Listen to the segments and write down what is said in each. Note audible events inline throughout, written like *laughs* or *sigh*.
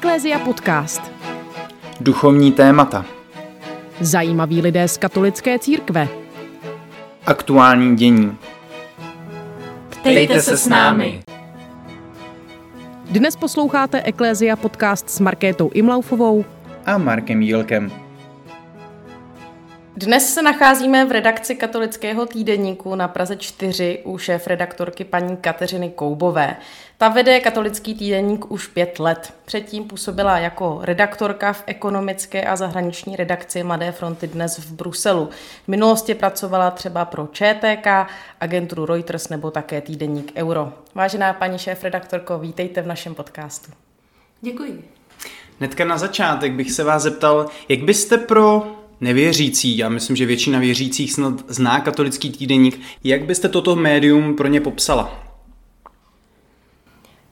Eklézia podcast. Duchovní témata. Zajímaví lidé z katolické církve. Aktuální dění. Ptejte se s námi. Dnes posloucháte Eklézia podcast s Markétou Imlaufovou A Markem Jílkem. Dnes se nacházíme v redakci katolického týdeníku na Praze 4 u šéf redaktorky paní Kateřiny Koubové. Ta vede katolický týdeník už pět let. Předtím působila jako redaktorka v ekonomické a zahraniční redakci Mladé fronty dnes v Bruselu. V minulosti pracovala třeba pro ČTK, agenturu Reuters nebo také týdeník Euro. Vážená paní šéf redaktorko, vítejte v našem podcastu. Děkuji. Hnedka na začátek bych se vás zeptal, jak byste pro nevěřící, já myslím, že většina věřících snad zná katolický týdeník, jak byste toto médium pro ně popsala?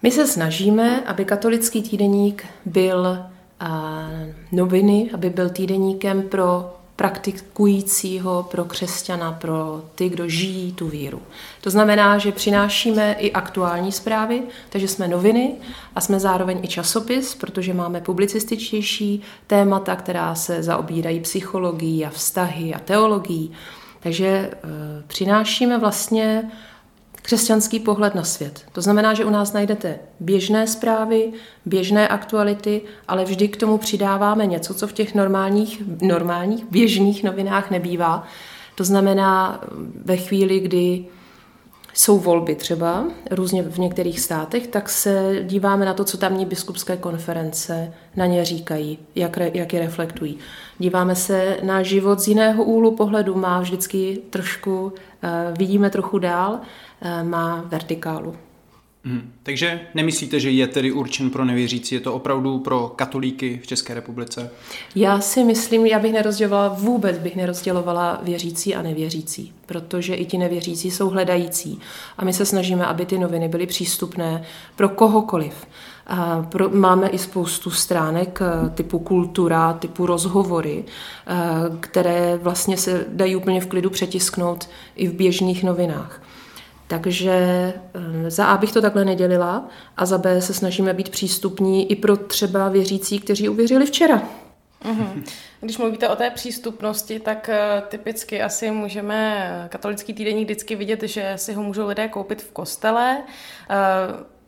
My se snažíme, aby katolický týdeník byl a, noviny, aby byl týdeníkem pro praktikujícího, pro křesťana, pro ty, kdo žijí tu víru. To znamená, že přinášíme i aktuální zprávy, takže jsme noviny a jsme zároveň i časopis, protože máme publicističtější témata, která se zaobírají psychologií a vztahy a teologií. Takže e, přinášíme vlastně křesťanský pohled na svět. To znamená, že u nás najdete běžné zprávy, běžné aktuality, ale vždy k tomu přidáváme něco, co v těch normálních, normálních běžných novinách nebývá. To znamená, ve chvíli, kdy jsou volby třeba, různě v některých státech, tak se díváme na to, co tamní biskupské konference na ně říkají, jak, jak je reflektují. Díváme se na život z jiného úhlu pohledu, má vždycky trošku, uh, vidíme trochu dál, má vertikálu. Hmm. Takže nemyslíte, že je tedy určen pro nevěřící, je to opravdu pro katolíky v České republice? Já si myslím, já bych nerozdělovala, vůbec bych nerozdělovala věřící a nevěřící, protože i ti nevěřící jsou hledající a my se snažíme, aby ty noviny byly přístupné pro kohokoliv. A pro, máme i spoustu stránek eh, typu kultura, typu rozhovory, eh, které vlastně se dají úplně v klidu přetisknout i v běžných novinách. Takže eh, za A bych to takhle nedělila a za B se snažíme být přístupní i pro třeba věřící, kteří uvěřili včera. Mm-hmm. Když mluvíte o té přístupnosti, tak eh, typicky asi můžeme katolický týdenník vždycky vidět, že si ho můžou lidé koupit v kostele.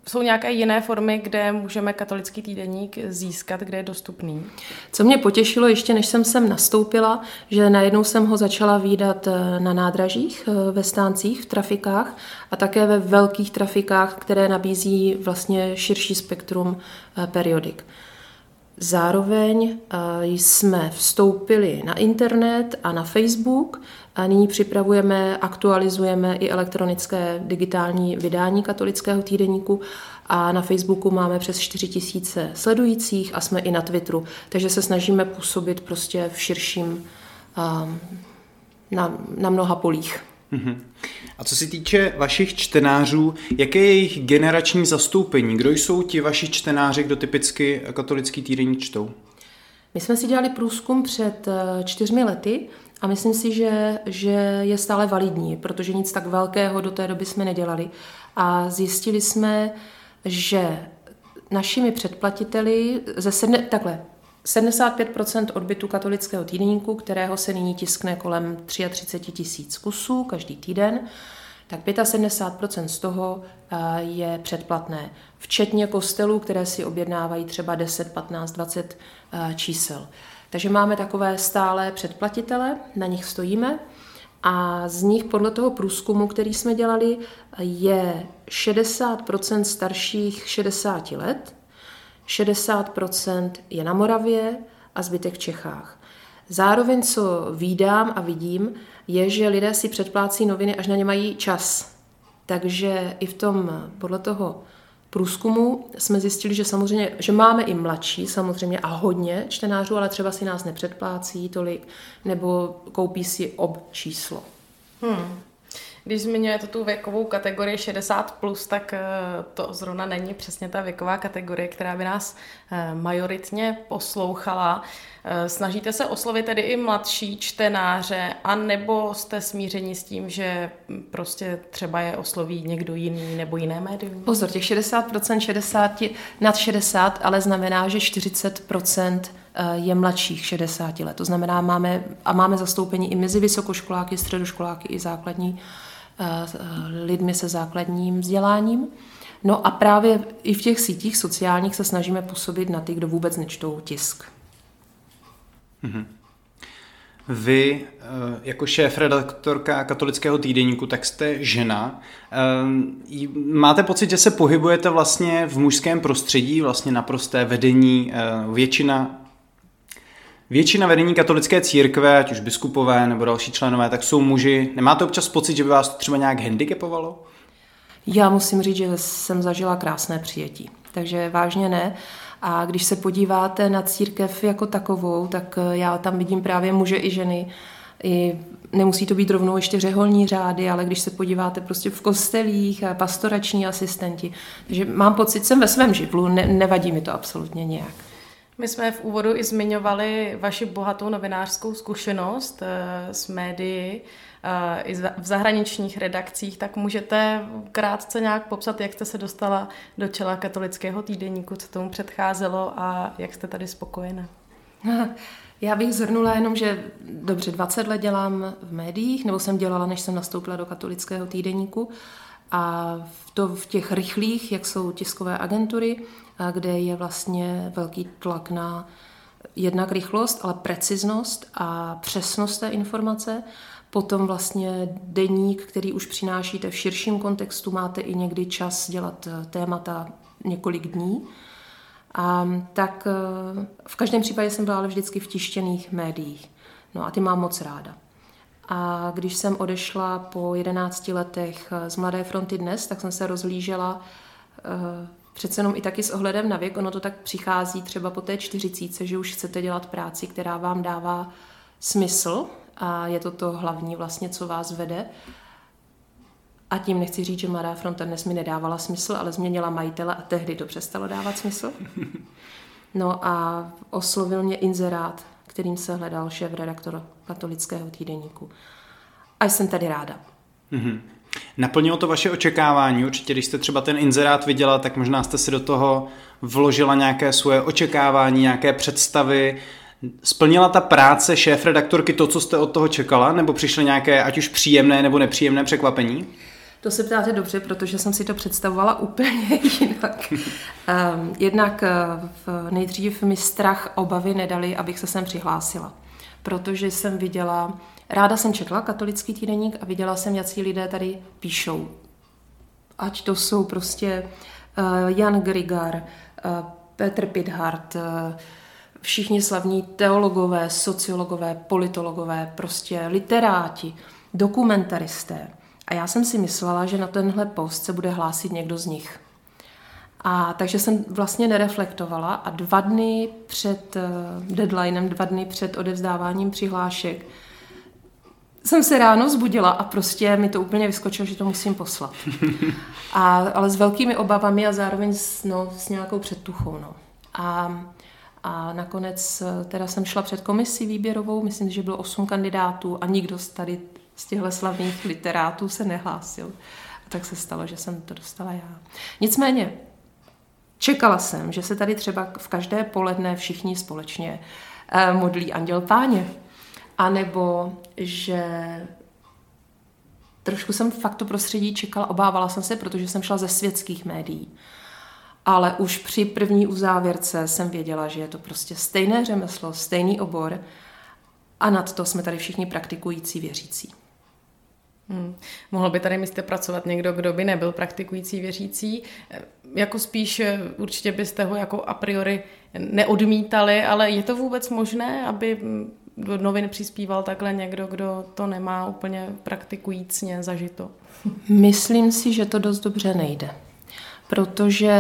Jsou nějaké jiné formy, kde můžeme katolický týdeník získat, kde je dostupný? Co mě potěšilo ještě, než jsem sem nastoupila, že najednou jsem ho začala výdat eh, na nádražích, eh, ve stáncích, v trafikách a také ve velkých trafikách, které nabízí vlastně širší spektrum eh, periodik. Zároveň jsme vstoupili na internet a na Facebook a nyní připravujeme, aktualizujeme i elektronické digitální vydání katolického týdeníku a na Facebooku máme přes 4 tisíce sledujících a jsme i na Twitteru, takže se snažíme působit prostě v širším, um, na, na mnoha polích. A co se týče vašich čtenářů, jaké je jejich generační zastoupení? Kdo jsou ti vaši čtenáři, kdo typicky katolický týdeník čtou? My jsme si dělali průzkum před eh, čtyřmi lety a myslím si, že, že je stále validní, protože nic tak velkého do té doby jsme nedělali. A zjistili jsme, že našimi předplatiteli ze sedne, takhle, 75% odbytu katolického týdenníku, kterého se nyní tiskne kolem 33 tisíc kusů každý týden, tak 75% z toho eh, je předplatné, včetně kostelů, které si objednávají třeba 10, 15, 20 čísel. Takže máme takové stále předplatitele, na nich stojíme a z nich podle toho průzkumu, který jsme dělali, je 60% starších 60 let, 60% je na Moravě a zbytek v Čechách. Zároveň, co výdám a vidím, je, že lidé si předplácí noviny, až na ně mají čas. Takže i v tom, podle toho průzkumu jsme zjistili, že samozřejmě, že máme i mladší samozřejmě a hodně čtenářů, ale třeba si nás nepředplácí tolik nebo koupí si ob číslo. Hmm. Když zmiňujete tu věkovou kategorii 60+, plus, tak eh, to zrovna není přesně ta věková kategorie, která by nás eh, majoritně poslouchala. Eh, snažíte se oslovit tedy i mladší čtenáře, anebo jste smíření s tím, že prostě třeba je osloví někdo jiný nebo jiné médium? Pozor, těch 60%, 60, nad 60, ale znamená, že 40% je mladších 60 let. To znamená, máme, a máme zastoupení i mezi vysokoškoláky, středoškoláky i základní Eh, lidmi se základním vzděláním. No a právě i v těch sítích sociálních se snažíme působit na ty, kdo vůbec nečtou tisk. Mm-hmm. Vy, eh, jako šéf-redaktorka katolického týdeníku, tak jste žena. Eh, máte pocit, že se pohybujete vlastně v mužském prostředí, vlastně naprosté vedení, většina Většina vedení katolické církve, ať už biskupové nebo další členové, tak jsou muži. Nemáte občas pocit, že by vás to třeba nějak handicapovalo? Já musím říct, že jsem zažila krásné přijetí. Takže vážně ne. A když se podíváte na církev jako takovou, tak já tam vidím právě muže i ženy. I nemusí to být rovnou ještě řeholní řády, ale když se podíváte prostě v kostelích pastorační asistenti. Takže mám pocit, jsem ve svém živlu, ne, nevadí mi to absolutně nějak. My jsme v úvodu i zmiňovali vaši bohatou novinářskou zkušenost eh, s médií eh, i v zahraničních redakcích, tak můžete krátce nějak popsat, jak jste se dostala do čela katolického týdeníku, co tomu předcházelo a jak jste tady spokojená? *laughs* Já bych zhrnula jenom, že dobře 20 let dělám v médiích, nebo jsem dělala, než jsem nastoupila do katolického týdeníku. A v, to v těch rychlých, jak jsou tiskové agentury, kde je vlastně velký tlak na jednak rychlost, ale preciznost a přesnost té informace. Potom vlastně deník, který už přinášíte v širším kontextu, máte i někdy čas dělat eh, témata několik dní. A tak eh, v každém případě jsem byla ale vždycky v tištěných médiích. No a ty mám moc ráda. A když jsem odešla po 11 letech eh, z Mladé fronty dnes, tak jsem se rozlížela přece jenom i taky s ohledem na věk, ono to tak přichází třeba po té čtyřicíce, že už chcete dělat práci, která vám dává smysl a je to to hlavní vlastně, co vás vede. A tím nechci říct, že Mladá fronta dnes mi nedávala smysl, ale změnila majitele a tehdy to přestalo dávat smysl. *laughs* No a oslovil mě inzerát, kterým se hledal šéf redaktor katolického týdeníku. A jsem tady ráda. Mm-hmm. Naplnilo to vaše očekávání? Určitě, když jste třeba ten inzerát viděla, tak možná jste si do toho vložila nějaké svoje očekávání, nějaké představy. Splnila ta práce šéf-redaktorky to, co jste od toho čekala, nebo přišly nějaké ať už příjemné nebo nepříjemné překvapení? To se ptáte dobře, protože jsem si to představovala úplně *laughs* jinak. um, jednak eh, v, nejdřív mi strach, obavy nedali, abych se sem přihlásila. Protože jsem viděla Ráda jsem četla katolický týdeník a viděla jsem, jaký lidé tady píšou. Ať to jsou prostě uh, Jan Grigar, uh, Petr Pidhart, uh, všichni slavní teologové, sociologové, politologové, prostě literáti, dokumentaristé. A já jsem si myslela, že na tenhle post se bude hlásit někdo z nich. A takže jsem vlastně nereflektovala a dva dny před deadlinem, dva dny před odevzdáváním přihlášek, jsem se ráno zbudila a prostě mi to úplně vyskočilo, že to musím poslat. *laughs* A, ale s velkými obavami a zároveň s, no, s nějakou předtuchou. No. A, a nakonec eh, teda jsem šla před komisí výběrovou, myslím, že bylo osm kandidátů a nikdo z tady z těchto slavných literátů se nehlásil. A tak se stalo, že jsem to dostala já. Nicméně, čekala jsem, že se tady třeba v každé poledne všichni společně eh, modlí Anděl Páně. A nebo že trošku jsem fakt to prostředí čekala, obávala jsem se, protože jsem šla ze světských médií. Ale už při první uzávěrce jsem věděla, že je to prostě stejné řemeslo, stejný obor a nad to jsme tady všichni praktikující věřící. Hmm. Mohl by tady místě pracovat někdo, kdo by nebyl praktikující věřící. Jako spíš určitě byste ho jako a priori neodmítali, ale je to vůbec možné, aby do novin přispíval takhle někdo, kdo to nemá úplně praktikujícně zažito? Myslím si, že to dost dobře nejde. Protože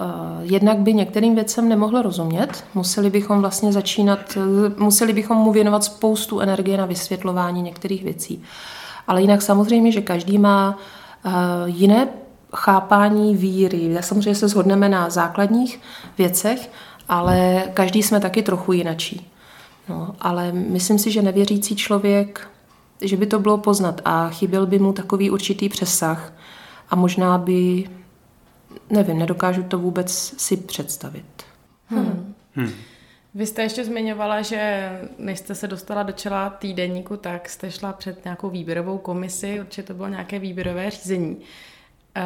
uh, jednak by některým věcem nemohlo rozumět, museli bychom vlastně začínat, museli bychom mu věnovat spoustu energie na vysvětlování některých věcí. Ale jinak samozřejmě, že každý má uh, jiné chápání víry. Samozřejmě se shodneme na základních věcech, ale každý jsme taky trochu jinačí. No, ale myslím si, že nevěřící člověk, že by to bylo poznat a chyběl by mu takový určitý přesah a možná by, nevím, nedokážu to vůbec si představit. Hmm. Hmm. Vy jste ještě zmiňovala, že než jste se dostala do čela týdenníku, tak jste šla před nějakou výběrovou komisi, určitě to bylo nějaké výběrové řízení. Eh,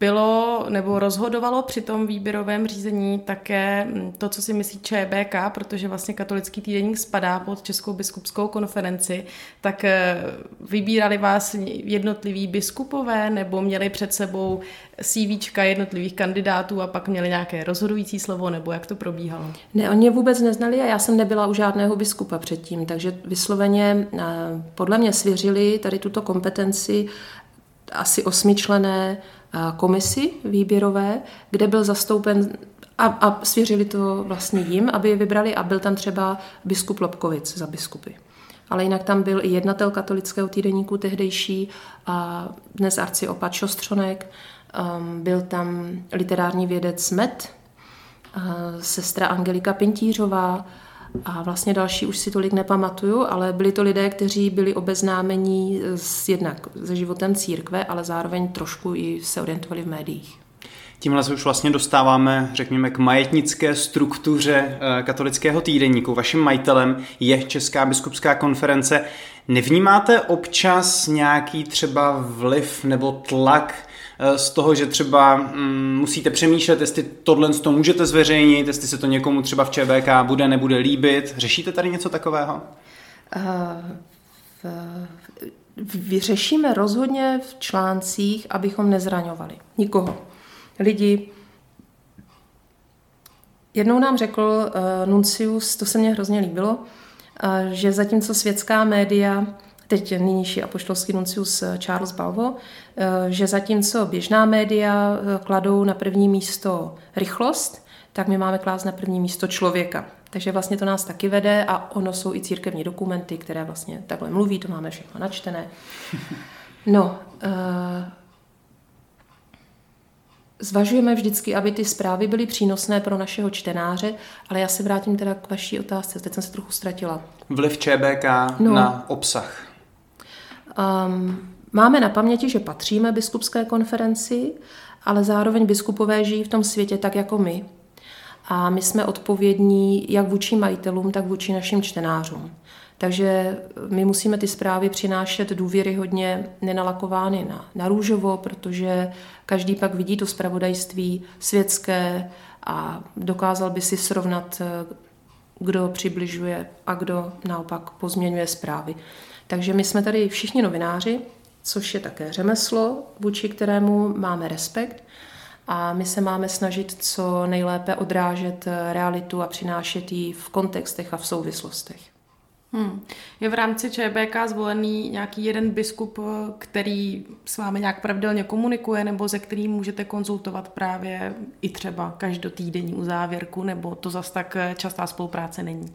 bylo nebo rozhodovalo při tom výběrovém řízení také hm, to, co si myslí ČBK, protože vlastně katolický týdenník spadá pod Českou biskupskou konferenci, tak eh, vybírali vás jednotliví biskupové nebo měli před sebou CVčka jednotlivých kandidátů a pak měli nějaké rozhodující slovo, nebo jak to probíhalo? Ne, oni vůbec neznali a já jsem nebyla u žádného biskupa předtím, takže vysloveně eh, podle mě svěřili tady tuto kompetenci asi osmičlené komisi výběrové, kde byl zastoupen a, a svěřili to vlastně jim, aby je vybrali a byl tam třeba biskup Lobkovic za biskupy. Ale jinak tam byl i jednatel katolického týdeníku tehdejší, a dnes arciopat Šostřonek, um, byl tam literární vědec Met, sestra Angelika Pintířová, a vlastně další už si tolik nepamatuju, ale byli to lidé, kteří byli obeznámení s, jednak se životem církve, ale zároveň trošku i se orientovali v médiích. Tímhle se už vlastně dostáváme, řekněme, k majetnické struktuře eh, katolického týdeníku. Vaším majitelem je Česká biskupská konference. Nevnímáte občas nějaký třeba vliv nebo tlak Eh, z toho, že třeba mm, musíte přemýšlet, jestli tohle to můžete zveřejnit, jestli se to někomu třeba v ČBK bude, nebude líbit. Řešíte tady něco takového? Uh, vyřešíme rozhodně v článcích, abychom nezraňovali nikoho. Lidi. Jednou nám řekl uh, Nuncius, to se mně hrozně líbilo, uh, že zatímco světská média teď nynější apoštolský nuncius eh, Charles Balvo, eh, že zatímco běžná média eh, kladou na první místo rychlost, tak my máme klást na první místo člověka. Takže vlastně to nás taky vede a ono jsou i církevní dokumenty, které vlastně takhle mluví, to máme všechno načtené. No, Zvažujeme vždycky, aby ty zprávy byly přínosné pro našeho čtenáře, ale já se vrátím teda k vaší otázce, teď jsem se trochu ztratila. Vliv ČBK no. na obsah. Um, máme na paměti, že patříme biskupské konferenci, ale zároveň biskupové žijí v tom světě tak jako my. A my jsme odpovědní jak vůči majitelům, tak vůči našim čtenářům. Takže my musíme ty zprávy přinášet důvěryhodně nenalakovány na, na růžovo, protože každý pak vidí to zpravodajství světské a dokázal by si srovnat, kdo přibližuje a kdo naopak pozměňuje zprávy. Takže my jsme tady všichni novináři, což je také řemeslo, vůči kterému máme respekt a my se máme snažit co nejlépe odrážet realitu a přinášet ji v kontextech a v souvislostech. Hmm. Je v rámci ČBK zvolený nějaký jeden biskup, který s vámi nějak pravidelně komunikuje, nebo ze kterým můžete konzultovat právě i třeba každotýdenní uzávěrku, nebo to zas tak častá spolupráce není?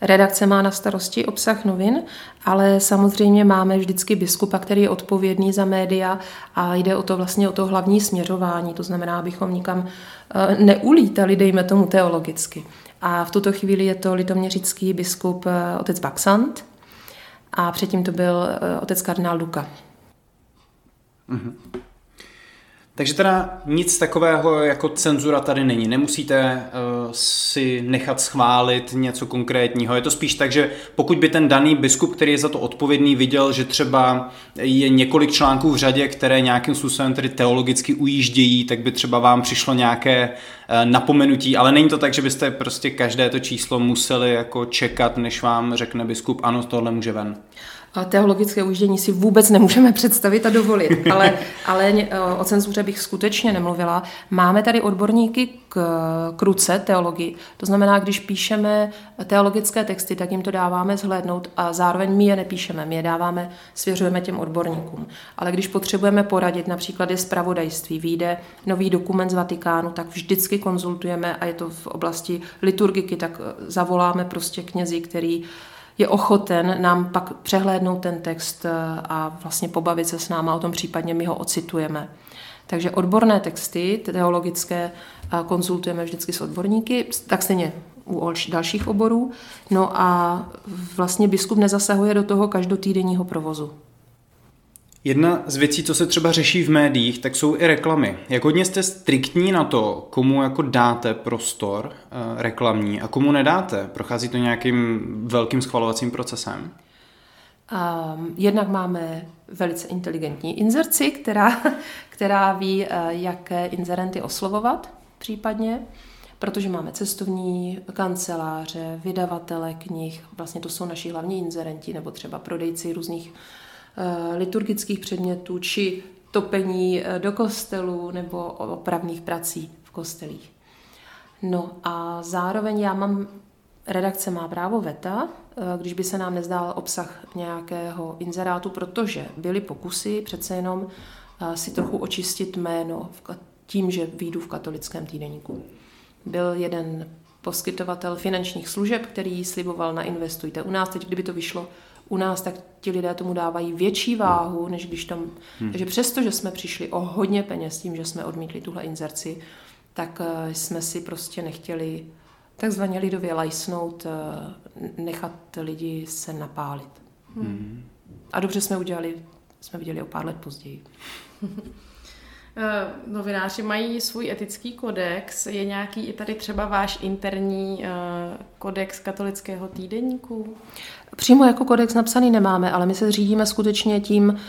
Redakce má na starosti obsah novin, ale samozřejmě máme vždycky biskupa, který je odpovědný za média a jde o to vlastně o to hlavní směřování, to znamená, abychom nikam eh, neulítali, dejme tomu teologicky. A v tuto chvíli je to litoměřický biskup eh, otec Baxant a předtím to byl eh, otec kardinál Duka. Mm-hmm. Takže teda nic takového jako cenzura tady není. Nemusíte uh, si nechat schválit něco konkrétního. Je to spíš tak, že pokud by ten daný biskup, který je za to odpovědný, viděl, že třeba je několik článků v řadě, které nějakým způsobem tedy teologicky ujíždějí, tak by třeba vám přišlo nějaké uh, napomenutí. Ale není to tak, že byste prostě každé to číslo museli jako čekat, než vám řekne biskup, ano, tohle může ven teologické ujíždění si vůbec nemůžeme představit a dovolit, *laughs* ale, ale eh, o cenzuře bych skutečně nemluvila. Máme tady odborníky k, k ruce teologii, to znamená, když píšeme teologické texty, tak jim to dáváme zhlédnout a zároveň my je nepíšeme, my je dáváme, svěřujeme těm odborníkům. Ale když potřebujeme poradit, například je zpravodajství, vyjde nový dokument z Vatikánu, tak vždycky konzultujeme a je to v oblasti liturgiky, tak zavoláme prostě knězi, který je ochoten nám pak přehlédnout ten text a vlastně pobavit se s náma o tom, případně my ho ocitujeme. Takže odborné texty teologické konzultujeme vždycky s odborníky, tak stejně u dalších oborů. No a vlastně biskup nezasahuje do toho každotýdenního provozu. Jedna z věcí, co se třeba řeší v médiích, tak jsou i reklamy. Jak hodně jste striktní na to, komu jako dáte prostor uh, reklamní a komu nedáte? Prochází to nějakým velkým schvalovacím procesem? Um, jednak máme velice inteligentní inzerci, která, *laughs* která ví, uh, jaké inzerenty oslovovat případně, protože máme cestovní kanceláře, vydavatele knih, vlastně to jsou naši hlavní inzerenti, nebo třeba prodejci různých uh, liturgických předmětů, či topení uh, do kostelu nebo opravných prací v kostelích. No a zároveň já mám redakce má právo veta, eh, když by se nám nezdál obsah nějakého inzerátu, protože byly pokusy přece jenom eh, si trochu očistit jméno tím, že výjdu v katolickém týdeníku. Byl jeden poskytovatel finančních služeb, který sliboval na investujte u nás. Teď, kdyby to vyšlo u nás, tak ti lidé tomu dávají větší váhu, než když tam... Hmm. Takže přesto, že jsme přišli o hodně peněz tím, že jsme odmítli tuhle inzerci, tak eh, jsme si prostě nechtěli takzvaně lidově lajsnout, eh, nechat lidi se napálit. Hmm. A dobře jsme udělali, jsme viděli o pár let později. *laughs* Eh, novináři mají svůj etický kodex. Je nějaký i tady třeba váš interní eh, kodex katolického týdeníku? Přímo jako kodex napsaný nemáme, ale my se řídíme skutečně tím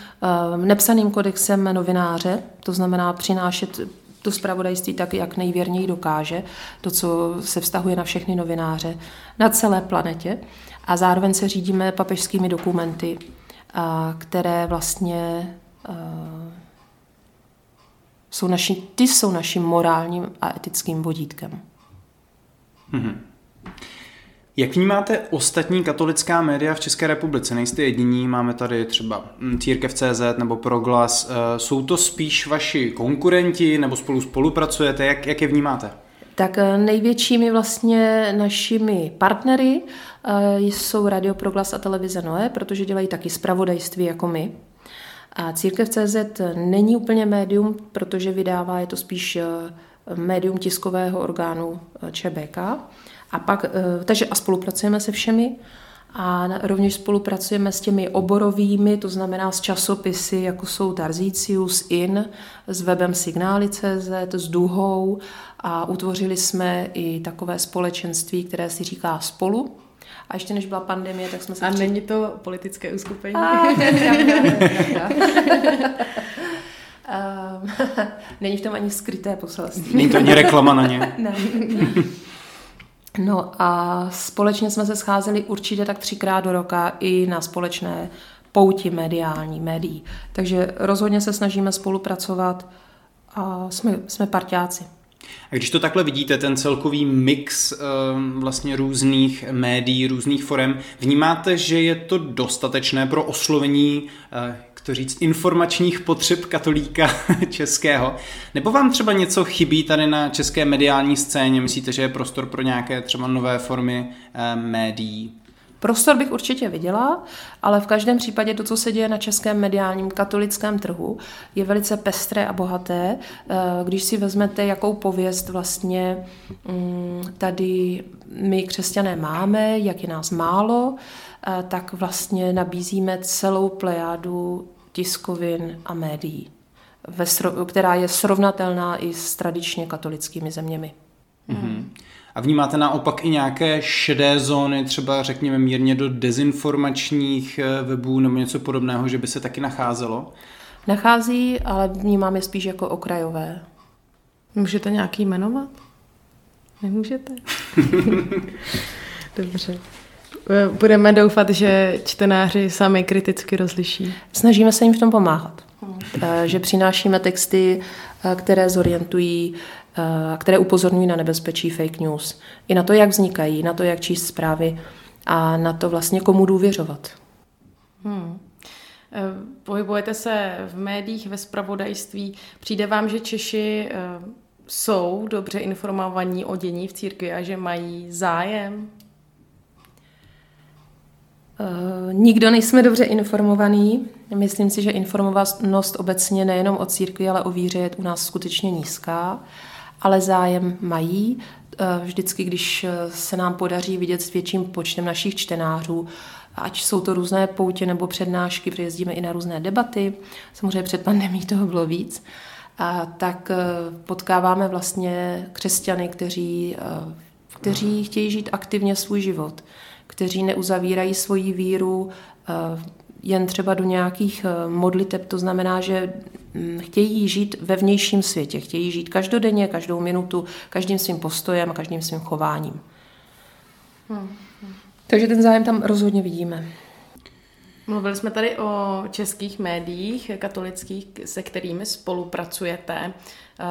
nepsaným kodexem novináře, to znamená přinášet to zpravodajství tak, jak nejvěrněji dokáže, to, co se vztahuje na všechny novináře na celé planetě. A zároveň se řídíme papežskými dokumenty, které vlastně jsou naši, ty jsou naším morálním a etickým vodítkem. Mm-hmm. Jak vnímáte ostatní katolická média v České republice? Nejste jediní, máme tady třeba hm, Církev.cz nebo Proglas. Eh, jsou to spíš vaši konkurenti nebo spolu spolupracujete? Jak, jak je vnímáte? Tak eh, největšími vlastně našimi partnery eh, jsou Radio Proglas a televize Noé, protože dělají taky zpravodajství jako my. A Církev.cz není úplně médium, protože vydává, je to spíš médium tiskového orgánu ČBK. A pak, eh, takže a spolupracujeme se všemi a rovněž spolupracujeme s těmi oborovými, to znamená s časopisy, jako jsou Tarzícius, IN, s webem Signály.cz, s Duhou a utvořili jsme i takové společenství, které si říká Spolu, a ještě než byla pandemie, tak jsme se... A při... není to politické uskupení? A, Um, *laughs* *laughs* *laughs* není v tom ani skryté poselství. Není to ani reklama na ně. ne. No a společně jsme se scházeli určitě tak třikrát do roka i na společné pouti mediální, médií. Takže rozhodně se snažíme spolupracovat a jsme, jsme partiáci. A když to takhle vidíte, ten celkový mix ehm, vlastně různých médií, různých forem, vnímáte, že je to dostatečné pro oslovení eh, to říct, informačních potřeb katolíka *laughs* českého. Nebo vám třeba něco chybí tady na české mediální scéně? Myslíte, že je prostor pro nějaké třeba nové formy eh, médií? Prostor bych určitě viděla, ale v každém případě to, co se děje na českém mediálním katolickém trhu, je velice pestré a bohaté. Eh, když si vezmete, jakou pověst vlastně mm, tady my křesťané máme, jak je nás málo, eh, tak vlastně nabízíme celou plejádu tiskovin a médií, která je srovnatelná i s tradičně katolickými zeměmi. Mm-hmm. A vnímáte naopak i nějaké šedé zóny, třeba řekněme mírně do dezinformačních eh, webů nebo něco podobného, že by se taky nacházelo? Nachází, ale vnímám je spíš jako okrajové. Můžete nějaký jmenovat? Nemůžete? *laughs* Dobře. Eh, budeme doufat, že čtenáři sami kriticky rozliší. Snažíme se jim v tom pomáhat. Hmm. Že přinášíme texty, eh, které zorientují, které upozorňují na nebezpečí fake news. I na to, jak vznikají, na to, jak číst zprávy a na to vlastně komu důvěřovat. Hmm. Pohybujete se v médiích, ve spravodajství. Přijde vám, že Češi jsou dobře informovaní o dění v církvi a že mají zájem? Uh, nikdo nejsme dobře informovaný. Myslím si, že informovanost obecně nejenom o církvi, ale o víře je u nás skutečně nízká, ale zájem mají. Uh, vždycky, když se nám podaří vidět s větším počtem našich čtenářů, ať jsou to různé poutě nebo přednášky, protože jezdíme i na různé debaty, samozřejmě před pandemí toho bylo víc, a tak potkáváme vlastně křesťany, kteří, kteří chtějí žít aktivně svůj život kteří neuzavírají svoji víru eh, jen třeba do nějakých eh, modliteb, to znamená, že hm, chtějí žít ve vnějším světě, chtějí žít každodenně, každou minutu, každým svým postojem, každým svým chováním. Hmm. Takže ten zájem tam rozhodně vidíme. Mluvili jsme tady o českých médiích katolických, se kterými spolupracujete. Eh,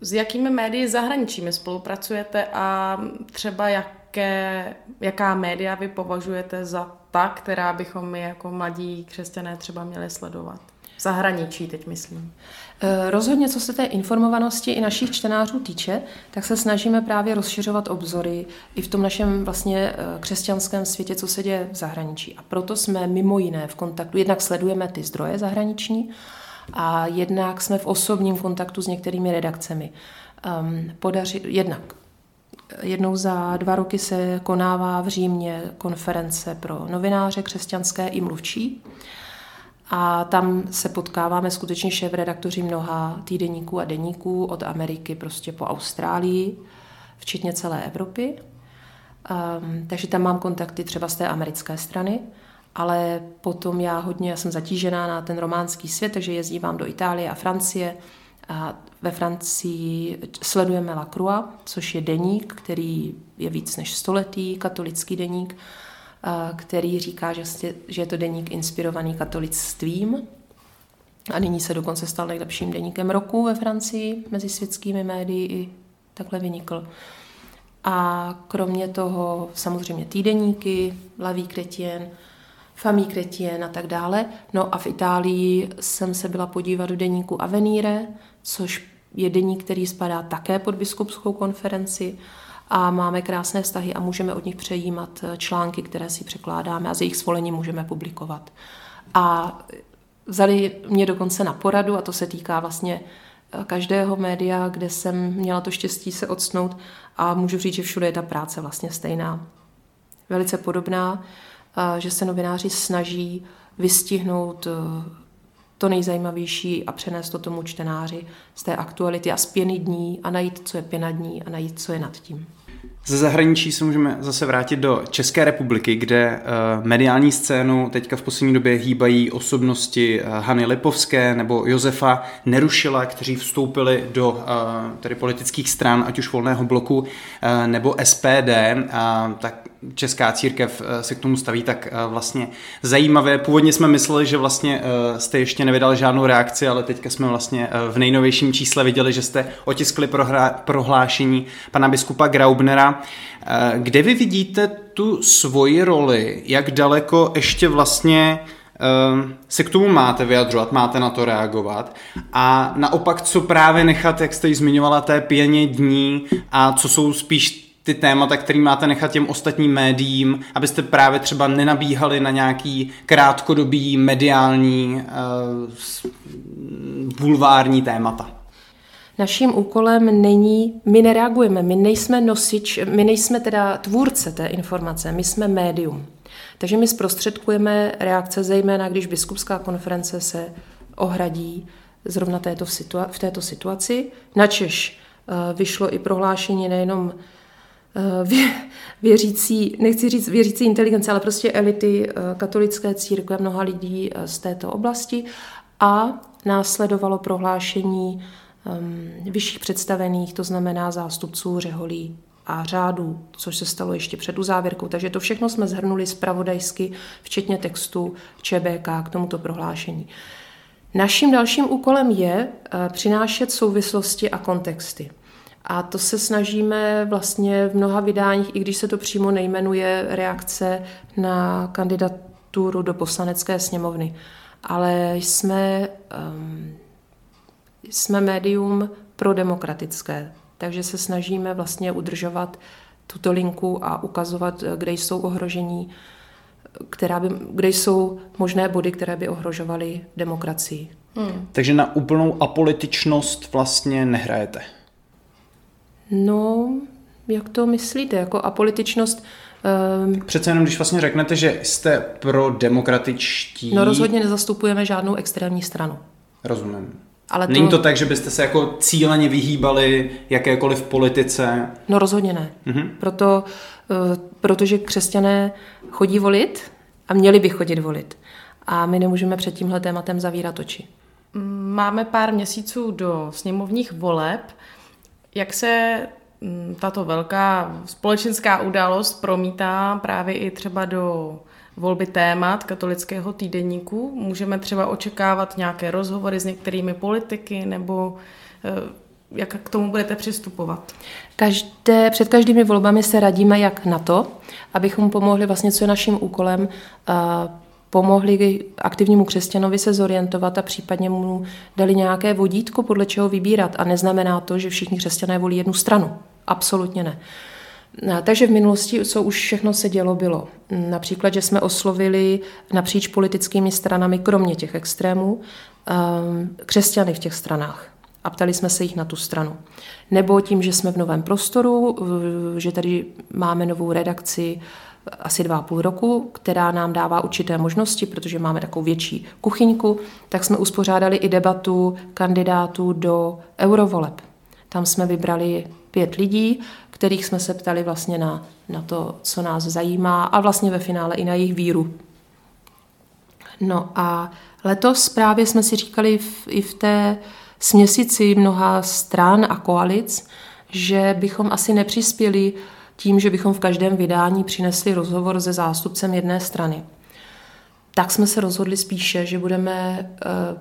s jakými médii zahraničími spolupracujete a třeba jak jaké, jaká média vy považujete za ta, která bychom my jako mladí křesťané třeba měli sledovat? V zahraničí teď myslím. Eh, rozhodně, co se té informovanosti i našich čtenářů týče, tak se snažíme právě rozšiřovat obzory i v tom našem vlastně eh, křesťanském světě, co se děje v zahraničí. A proto jsme mimo jiné v kontaktu, jednak sledujeme ty zdroje zahraniční a jednak jsme v osobním kontaktu s některými redakcemi. Um, podaři, jednak Jednou za dva roky se konává v Římě konference pro novináře křesťanské i mluvčí. A tam se potkáváme skutečně šéf-redaktoři mnoha týdeníků a deníků od Ameriky prostě po Austrálii, včetně celé Evropy. Um, takže tam mám kontakty třeba z té americké strany, ale potom já hodně, já jsem zatížená na ten románský svět, takže jezdívám do Itálie a Francie, a ve Francii sledujeme Lacroix, což je deník, který je víc než stoletý, katolický deník, který říká, že je to deník inspirovaný katolictvím. A nyní se dokonce stal nejlepším deníkem roku ve Francii, mezi světskými médii i takhle vynikl. A kromě toho samozřejmě týdeníky, Laví Kretien, Famí Kretien a tak dále. No a v Itálii jsem se byla podívat do deníku Avenire, což je deník, který spadá také pod biskupskou konferenci a máme krásné vztahy a můžeme od nich přejímat eh, články, které si překládáme a z jejich svolení můžeme publikovat. A vzali mě dokonce na poradu a to se týká vlastně eh, každého média, kde jsem měla to štěstí se odsnout a můžu říct, že všude je ta práce vlastně stejná. Velice podobná, že se novináři snaží vystihnout to nejzajímavější a přenést to tomu čtenáři z té aktuality a z pěny dní a najít, co je pěna dní a najít, co je nad tím. Ze zahraničí se můžeme zase vrátit do České republiky, kde uh, mediální scénu teďka v poslední době hýbají osobnosti uh, Hany Lipovské nebo Josefa Nerušila, kteří vstoupili do tedy politických stran, ať už volného bloku nebo SPD. Uh, tak česká církev eh, se k tomu staví tak eh, vlastně zajímavé. Původně jsme mysleli, že vlastně eh, jste ještě nevydali žádnou reakci, ale teďka jsme vlastně v nejnovějším čísle viděli, že jste otiskli prohlášení pana biskupa Graubnera. Kde vy vidíte tu svoji roli? Jak daleko ještě vlastně se k tomu máte vyjadřovat, máte na to reagovat a naopak, co právě nechat, jak jste ji zmiňovala, té pěně dní a co jsou spíš ty témata, který máte nechat těm ostatním médiím, abyste právě třeba nenabíhali na nějaký krátkodobý mediální uh, bulvární témata. Naším úkolem není, my nereagujeme, my nejsme nosič, my nejsme teda tvůrce té informace, my jsme médium. Takže my zprostředkujeme reakce, zejména když biskupská konference se ohradí zrovna této situa- v této situaci. Načež uh, vyšlo i prohlášení nejenom Eh, věřící, nechci říct věřící inteligence, ale prostě elity eh, katolické církve, mnoha lidí eh, z této oblasti a následovalo prohlášení um, vyšších představených, to znamená zástupců řeholí a řádů, což se stalo ještě před uzávěrkou. Takže to všechno jsme zhrnuli zpravodajsky, včetně textu ČBK k tomuto prohlášení. Naším dalším úkolem je přinášet souvislosti a kontexty. A to se snažíme vlastně v mnoha vydáních, i když se to přímo nejmenuje reakce na kandidaturu do poslanecké sněmovny. Ale jsme, um, jsme médium prodemokratické, takže se snažíme vlastně udržovat tuto linku a ukazovat, kde jsou ohrožení která by, kde jsou možné body, které by ohrožovaly demokracii. Hmm. Takže na úplnou apolitičnost vlastně nehrajete? No, jak to myslíte? Jako apolitičnost... Um, Přece jenom, když vlastně řeknete, že jste pro demokratičtí... No rozhodně nezastupujeme žádnou extrémní stranu. Rozumím. Ale to... Není to tak, že byste se jako cíleně vyhýbali jakékoliv politice? No rozhodně ne. Mm-hmm. Proto, uh, protože křesťané chodí volit a měli by chodit volit. A my nemůžeme před tímhle tématem zavírat oči. Máme pár měsíců do sněmovních voleb. Jak se mm, tato velká společenská událost promítá právě i třeba do volby témat katolického týdeníku? Můžeme třeba očekávat nějaké rozhovory s některými politiky nebo eh, jak k tomu budete přistupovat? Každé, před každými volbami se radíme jak na to, abychom pomohli vlastně, co je naším úkolem, pomohli aktivnímu křesťanovi se zorientovat a případně mu dali nějaké vodítko, podle čeho vybírat. A neznamená to, že všichni křesťané volí jednu stranu. Absolutně ne. Takže v minulosti, co už všechno se dělo, bylo. Například, že jsme oslovili napříč politickými stranami, kromě těch extrémů, ehm, křesťany v těch stranách a ptali jsme se jich na tu stranu. Nebo tím, že jsme v novém prostoru, že tady máme novou redakci asi dva a půl roku, která nám dává určité možnosti, protože máme takovou větší kuchyňku, tak jsme uspořádali i debatu kandidátů do eurovoleb. Tam jsme vybrali pět lidí, kterých jsme se ptali vlastně na, na to, co nás zajímá a vlastně ve finále i na jejich víru. No a letos právě jsme si říkali v, i v té směsici mnoha stran a koalic, že bychom asi nepřispěli tím, že bychom v každém vydání přinesli rozhovor se zástupcem jedné strany. Tak jsme se rozhodli spíše, že budeme uh,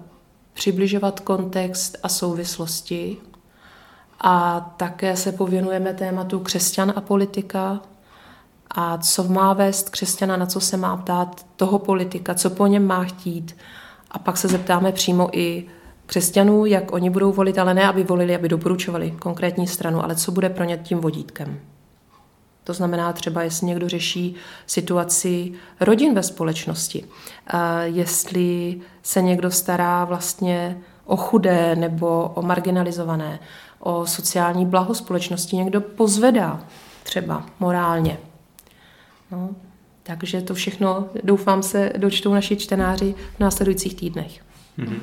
přibližovat kontext a souvislosti a také se pověnujeme tématu křesťan a politika a co má vést křesťana, na co se má ptát toho politika, co po něm má chtít. A pak se zeptáme přímo i křesťanů, jak oni budou volit, ale ne, aby volili, aby doporučovali konkrétní stranu, ale co bude pro ně tím vodítkem. To znamená třeba, jestli někdo řeší situaci rodin ve společnosti, jestli se někdo stará vlastně o chudé nebo o marginalizované, o sociální blaho společnosti, někdo pozvedá třeba morálně. No, takže to všechno, doufám se, dočtou naši čtenáři v následujících týdnech. Mm-hmm.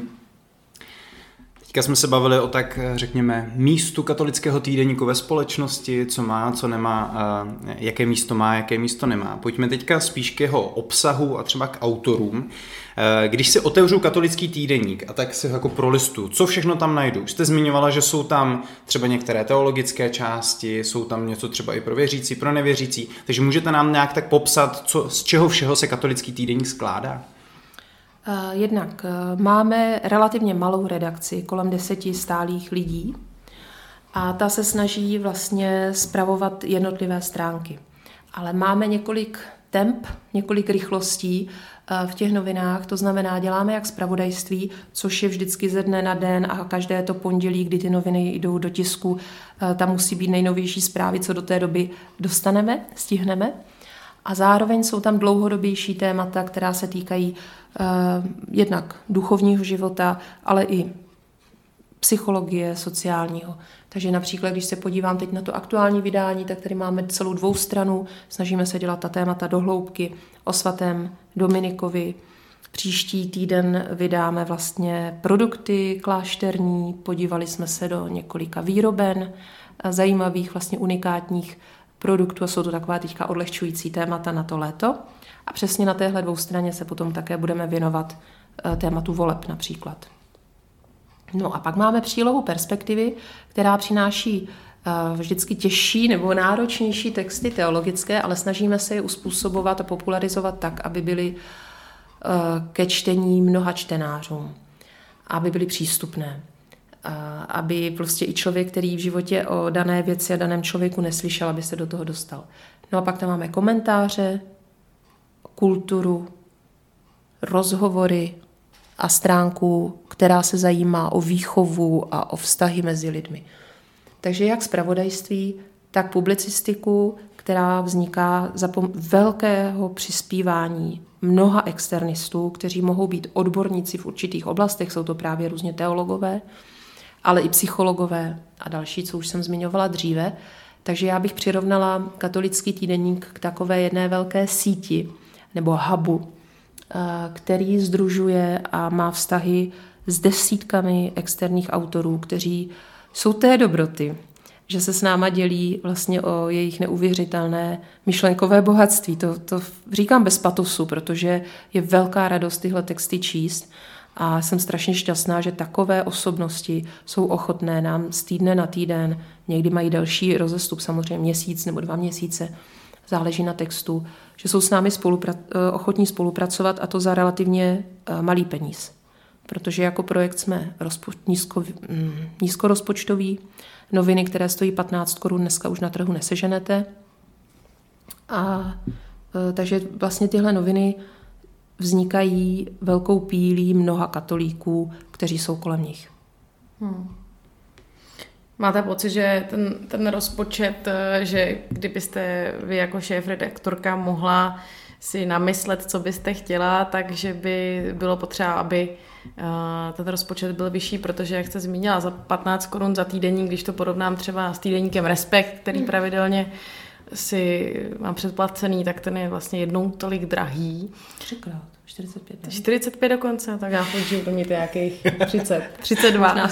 Teďka jsme se bavili o tak, řekněme, místu katolického týdeníku ve společnosti, co má, co nemá, jaké místo má, jaké místo nemá. Pojďme teďka spíš k jeho obsahu a třeba k autorům. Když si otevřu katolický týdeník a tak si jako prolistu, co všechno tam najdu? Jste zmiňovala, že jsou tam třeba některé teologické části, jsou tam něco třeba i pro věřící, pro nevěřící, takže můžete nám nějak tak popsat, co, z čeho všeho se katolický týdeník skládá? Eh, jednak eh, máme relativně malou redakci, kolem deseti stálých lidí, a ta se snaží vlastně spravovat jednotlivé stránky. Ale máme několik temp, několik rychlostí eh, v těch novinách, to znamená, děláme jak zpravodajství, což je vždycky ze dne na den a každé to pondělí, kdy ty noviny jdou do tisku, tam musí být nejnovější zprávy, co do té doby dostaneme, stihneme. A zároveň jsou tam dlouhodobější témata, která se týkají jednak duchovního života, ale i psychologie, sociálního. Takže například, když se podívám teď na to aktuální vydání, tak tady máme celou dvou stranu, snažíme se dělat ta témata do hloubky o svatém Dominikovi. Příští týden vydáme vlastně produkty klášterní, podívali jsme se do několika výroben, zajímavých, vlastně unikátních produktů a jsou to taková teďka odlehčující témata na to léto. A přesně na téhle dvou straně se potom také budeme věnovat eh, tématu voleb například. No a pak máme přílohu perspektivy, která přináší eh, vždycky těžší nebo náročnější texty teologické, ale snažíme se je uspůsobovat a popularizovat tak, aby byly eh, ke čtení mnoha čtenářům, aby byly přístupné aby prostě i člověk, který v životě o dané věci a daném člověku neslyšel, aby se do toho dostal. No a pak tam máme komentáře, kulturu, rozhovory a stránku, která se zajímá o výchovu a o vztahy mezi lidmi. Takže jak zpravodajství, tak publicistiku, která vzniká za pom- velkého přispívání mnoha externistů, kteří mohou být odborníci v určitých oblastech, jsou to právě různě teologové, ale i psychologové a další, co už jsem zmiňovala dříve. Takže já bych přirovnala katolický týdenník k takové jedné velké síti nebo hubu, eh, který združuje a má vztahy s desítkami externích autorů, kteří jsou té dobroty, že se s náma dělí vlastně o jejich neuvěřitelné myšlenkové bohatství. To, to říkám bez patosu, protože je velká radost tyhle texty číst a jsem strašně šťastná, že takové osobnosti jsou ochotné nám z týdne na týden, někdy mají delší rozestup, samozřejmě měsíc nebo dva měsíce, záleží na textu, že jsou s námi spolupra- eh, ochotní spolupracovat a to za relativně eh, malý peníz. Protože jako projekt jsme rozpo- nízko, mm, nízkorozpočtový, noviny, které stojí 15 korun, dneska už na trhu neseženete. A e, takže vlastně tyhle noviny vznikají velkou pílí mnoha katolíků, kteří jsou kolem nich. Hmm. Máte pocit, že ten, ten rozpočet, e, že kdybyste vy jako šéf-redaktorka mohla si namyslet, co byste chtěla, takže by bylo potřeba, aby uh, ten rozpočet byl vyšší, protože, jak jste zmínila, za 15 korun za týdenní, když to porovnám třeba s týdenníkem Respekt, který hmm. pravidelně si mám předplacený, tak ten je vlastně jednou tolik drahý. Třikrát. 45. Ne? 45 dokonce, tak já chodím to mít nějakých 30, 32. *laughs*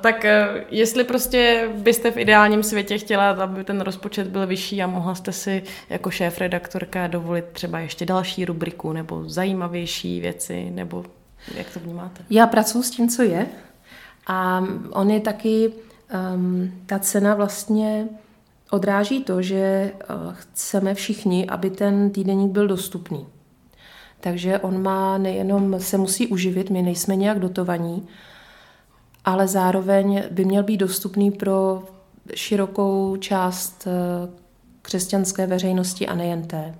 Tak uh, jestli prostě byste v ideálním světě chtěla, aby ten rozpočet byl vyšší a mohla jste si jako šéf-redaktorka dovolit třeba ještě další rubriku nebo zajímavější věci, nebo jak to vnímáte? Já pracuji s tím, co je a on je taky, um, ta cena vlastně odráží to, že uh, chceme všichni, aby ten týdeník byl dostupný. Takže on má nejenom, se musí uživit, my nejsme nějak dotovaní, ale zároveň by měl být dostupný pro širokou část eh, křesťanské veřejnosti a nejen té.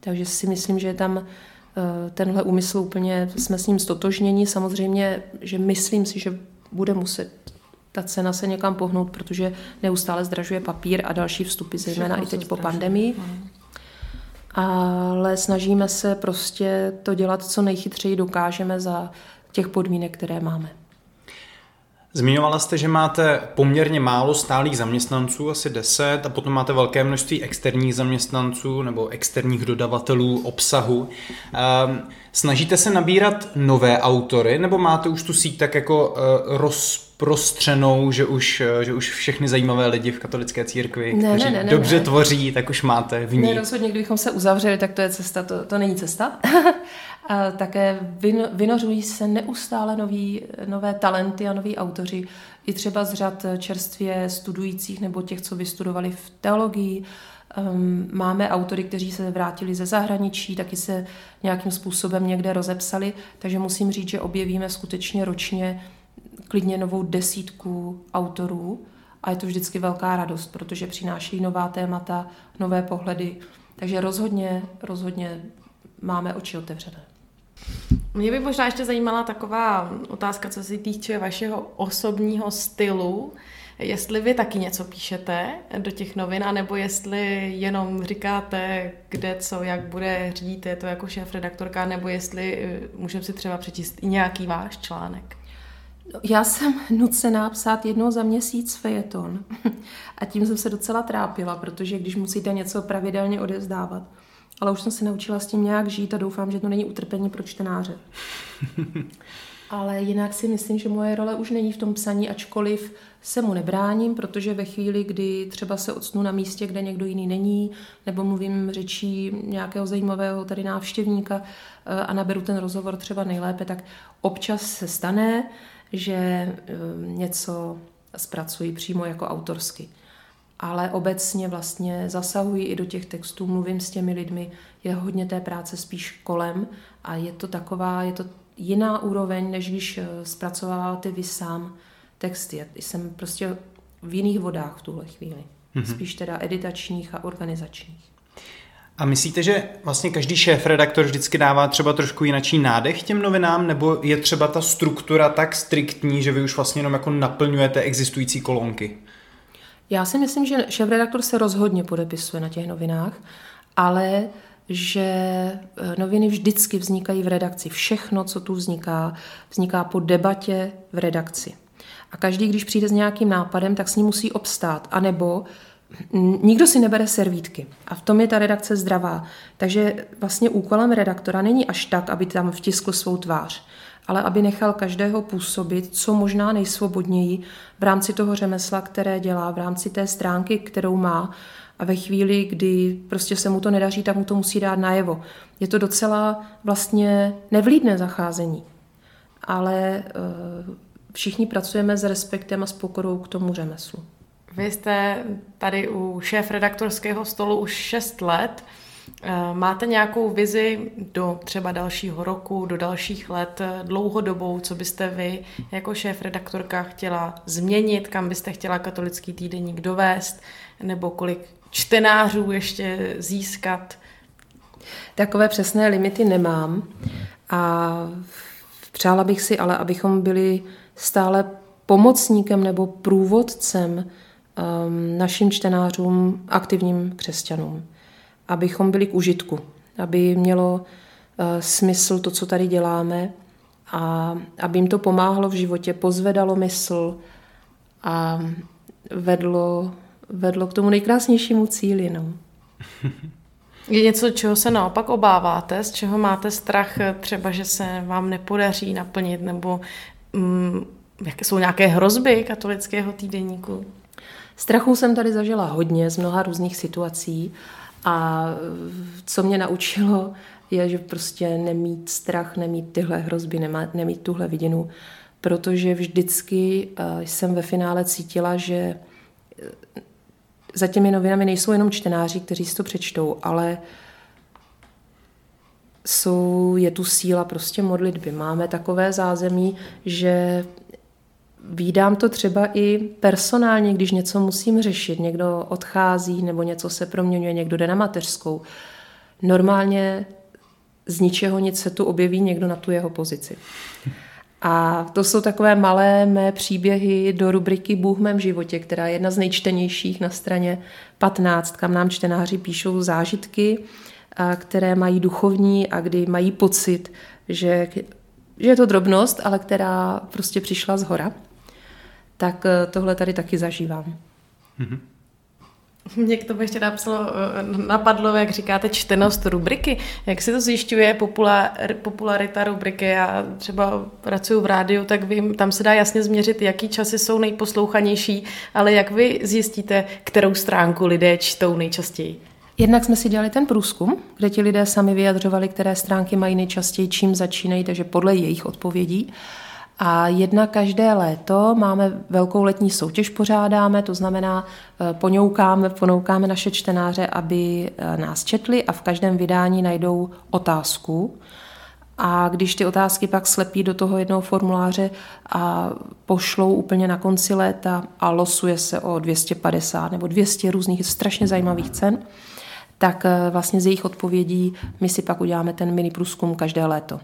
Takže si myslím, že tam eh, tenhle úmysl úplně, jsme s ním stotožnění. Samozřejmě, že myslím si, že bude muset ta cena se někam pohnout, protože neustále zdražuje papír a další vstupy, zejména Všechno i teď po pandemii. Ale snažíme se prostě to dělat, co nejchytřeji dokážeme za těch podmínek, které máme. Zmiňovala jste, že máte poměrně málo stálých zaměstnanců, asi 10, a potom máte velké množství externích zaměstnanců nebo externích dodavatelů obsahu. Ehm, snažíte se nabírat nové autory, nebo máte už tu síť tak jako eh, rozprostřenou, že už, eh, že už všechny zajímavé lidi v katolické církvi, ne, kteří ne, ne, dobře ne. tvoří, tak už máte v ní? Ne, rozhodně, kdybychom se uzavřeli, tak to je cesta, to, to není cesta. *laughs* A také vynořují se neustále nový, nové talenty a noví autoři, i třeba z řad čerstvě studujících nebo těch, co vystudovali v teologii. Um, máme autory, kteří se vrátili ze zahraničí, taky se nějakým způsobem někde rozepsali, takže musím říct, že objevíme skutečně ročně klidně novou desítku autorů a je to vždycky velká radost, protože přináší nová témata, nové pohledy, takže rozhodně, rozhodně máme oči otevřené. Mě by možná ještě zajímala taková otázka, co se týče vašeho osobního stylu. Jestli vy taky něco píšete do těch novin, anebo jestli jenom říkáte, kde co, jak bude, řídíte to jako šéf-redaktorka, nebo jestli eh, můžeme si třeba přečíst i nějaký váš článek. Já jsem nucená psát jednou za měsíc fejeton *laughs* a tím jsem se docela trápila, protože když musíte něco pravidelně odezdávat, ale už jsem se naučila s tím nějak žít a doufám, že to není utrpení pro čtenáře. *laughs* ale jinak si myslím, že moje role už není v tom psaní, ačkoliv se mu nebráním, protože ve chvíli, kdy třeba se odsnu na místě, kde někdo jiný není, nebo mluvím řečí nějakého zajímavého tady návštěvníka eh, a naberu ten rozhovor třeba nejlépe, tak občas se stane, že eh, něco zpracuji přímo jako autorsky ale obecně vlastně zasahuji i do těch textů, mluvím s těmi lidmi, je hodně té práce spíš kolem a je to taková, je to jiná úroveň, než když eh, zpracováváte vy sám texty. Jsem prostě v jiných vodách v tuhle chvíli. Mm-hmm. Spíš teda editačních a organizačních. A myslíte, že vlastně každý šéf-redaktor vždycky dává třeba trošku jinačí nádech těm novinám, nebo je třeba ta struktura tak striktní, že vy už vlastně jenom jako naplňujete existující kolonky? Já si myslím, že šéf-redaktor se rozhodně podepisuje na těch novinách, ale že eh, noviny vždycky vznikají v redakci. Všechno, co tu vzniká, vzniká po debatě v redakci. A každý, když přijde s nějakým nápadem, tak s ním musí obstát. A nebo nikdo si nebere servítky. A v tom je ta redakce zdravá. Takže vlastně úkolem redaktora není až tak, aby tam vtiskl svou tvář, ale aby nechal každého působit co možná nejsvobodněji v rámci toho řemesla, které dělá, v rámci té stránky, kterou má. A ve chvíli, kdy prostě se mu to nedaří, tak mu to musí dát najevo. Je to docela vlastně nevlídné zacházení. Ale e, všichni pracujeme s respektem a s pokorou k tomu řemeslu. Vy jste tady u šéf redaktorského stolu už 6 let. Eh, máte nějakou vizi do třeba dalšího roku, do dalších let, eh, dlouhodobou, co byste vy jako šéf redaktorka chtěla změnit, kam byste chtěla katolický týdeník dovést, nebo kolik čtenářů ještě získat? Takové přesné limity nemám a přála bych si ale, abychom byli stále pomocníkem nebo průvodcem um, našim čtenářům, aktivním křesťanům abychom byli k užitku, aby mělo eh, smysl to, co tady děláme a aby jim to pomáhalo v životě, pozvedalo mysl a vedlo, vedlo k tomu nejkrásnějšímu cíli. No. Je něco, čeho se naopak obáváte, z čeho máte strach třeba, že se vám nepodaří naplnit, nebo mm, jaké jsou nějaké hrozby katolického týdeníku? Strachů jsem tady zažila hodně z mnoha různých situací a co mě naučilo, je, že prostě nemít strach, nemít tyhle hrozby, nemít, tuhle vidinu, protože vždycky eh, jsem ve finále cítila, že eh, za těmi novinami nejsou jenom čtenáři, kteří si to přečtou, ale jsou, je tu síla prostě modlitby. Máme takové zázemí, že Vídám to třeba i personálně, když něco musím řešit. Někdo odchází nebo něco se proměňuje, někdo jde na mateřskou. Normálně z ničeho nic se tu objeví někdo na tu jeho pozici. A to jsou takové malé mé příběhy do rubriky Bůh v mém životě, která je jedna z nejčtenějších na straně 15, kam nám čtenáři píšou zážitky, které mají duchovní a kdy mají pocit, že, že je to drobnost, ale která prostě přišla z hora tak eh, tohle tady taky zažívám. Mm-hmm. Mě k tomu ještě napsalo, eh, napadlo, jak říkáte, čtenost rubriky. Jak se to zjišťuje, popular, popularita rubriky? Já třeba pracuji v rádiu, tak vím, tam se dá jasně změřit, jaký časy jsou nejposlouchanější, ale jak vy zjistíte, kterou stránku lidé čtou nejčastěji? Jednak jsme si dělali ten průzkum, kde ti lidé sami vyjadřovali, které stránky mají nejčastěji, čím začínají, takže podle jejich odpovědí. A jedna každé léto máme velkou letní soutěž pořádáme, to znamená eh, ponoukáme, ponoukáme naše čtenáře, aby eh, nás četli a v každém vydání najdou otázku. A když ty otázky pak slepí do toho jednoho formuláře a pošlou úplně na konci léta a losuje se o 250 nebo 200 různých strašně zajímavých cen, tak eh, vlastně z jejich odpovědí my si pak uděláme ten mini průzkum každé léto.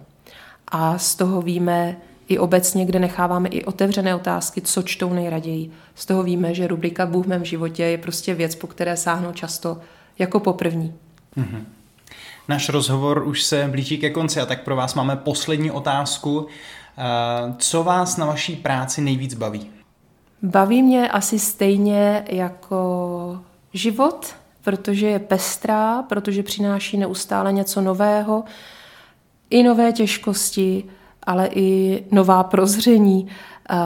A z toho víme, i obecně, kde necháváme i otevřené otázky, co čtou nejraději. Z toho víme, že rubrika Bůh v mém životě je prostě věc, po které sáhnou často jako po první. Mm-hmm. Náš rozhovor už se blíží ke konci a tak pro vás máme poslední otázku. Eh, co vás na vaší práci nejvíc baví? Baví mě asi stejně jako život, protože je pestrá, protože přináší neustále něco nového, i nové těžkosti, ale i nová prozření.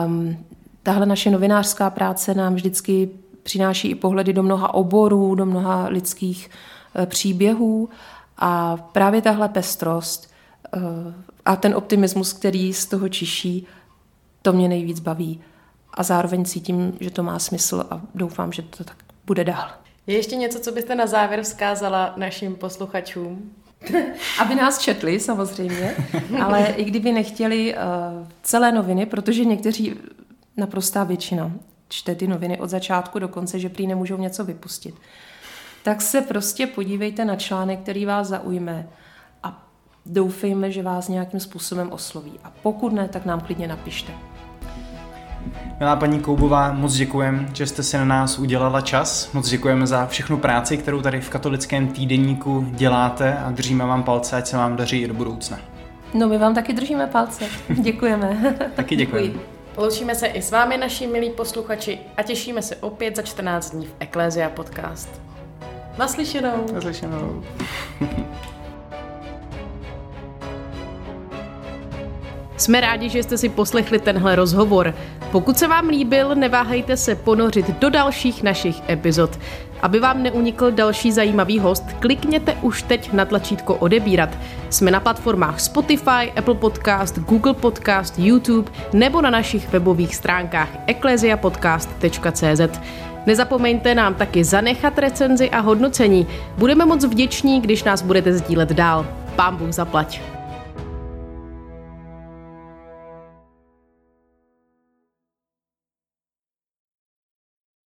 Um, tahle naše novinářská práce nám vždycky přináší i pohledy do mnoha oborů, do mnoha lidských uh, příběhů a právě tahle pestrost uh, a ten optimismus, který z toho čiší, to mě nejvíc baví. A zároveň cítím, že to má smysl a doufám, že to tak bude dál. Je ještě něco, co byste na závěr vzkázala našim posluchačům? *laughs* Aby nás četli samozřejmě, *laughs* ale i kdyby nechtěli uh, celé noviny, protože někteří, naprostá většina, čte ty noviny od začátku do konce, že prý nemůžou něco vypustit, tak se prostě podívejte na článek, který vás zaujme a doufejme, že vás nějakým způsobem osloví. A pokud ne, tak nám klidně napište. Milá paní Koubová, moc děkujeme, že jste si na nás udělala čas. Moc děkujeme za všechnu práci, kterou tady v katolickém týdenníku děláte a držíme vám palce, ať se vám daří i do budoucna. No my vám taky držíme palce. Děkujeme. *laughs* taky děkujeme. Loučíme se i s vámi, naši milí posluchači, a těšíme se opět za 14 dní v Eklézia Podcast. Naslyšenou. Naslyšenou. *laughs* Jsme rádi, že jste si poslechli tenhle rozhovor. Pokud se vám líbil, neváhejte se ponořit do dalších našich epizod. Aby vám neunikl další zajímavý host, klikněte už teď na tlačítko odebírat. Jsme na platformách Spotify, Apple Podcast, Google Podcast, YouTube nebo na našich webových stránkách ecclesiapodcast.cz. Nezapomeňte nám taky zanechat recenzi a hodnocení. Budeme moc vděční, když nás budete sdílet dál. Pán Bůh zaplať.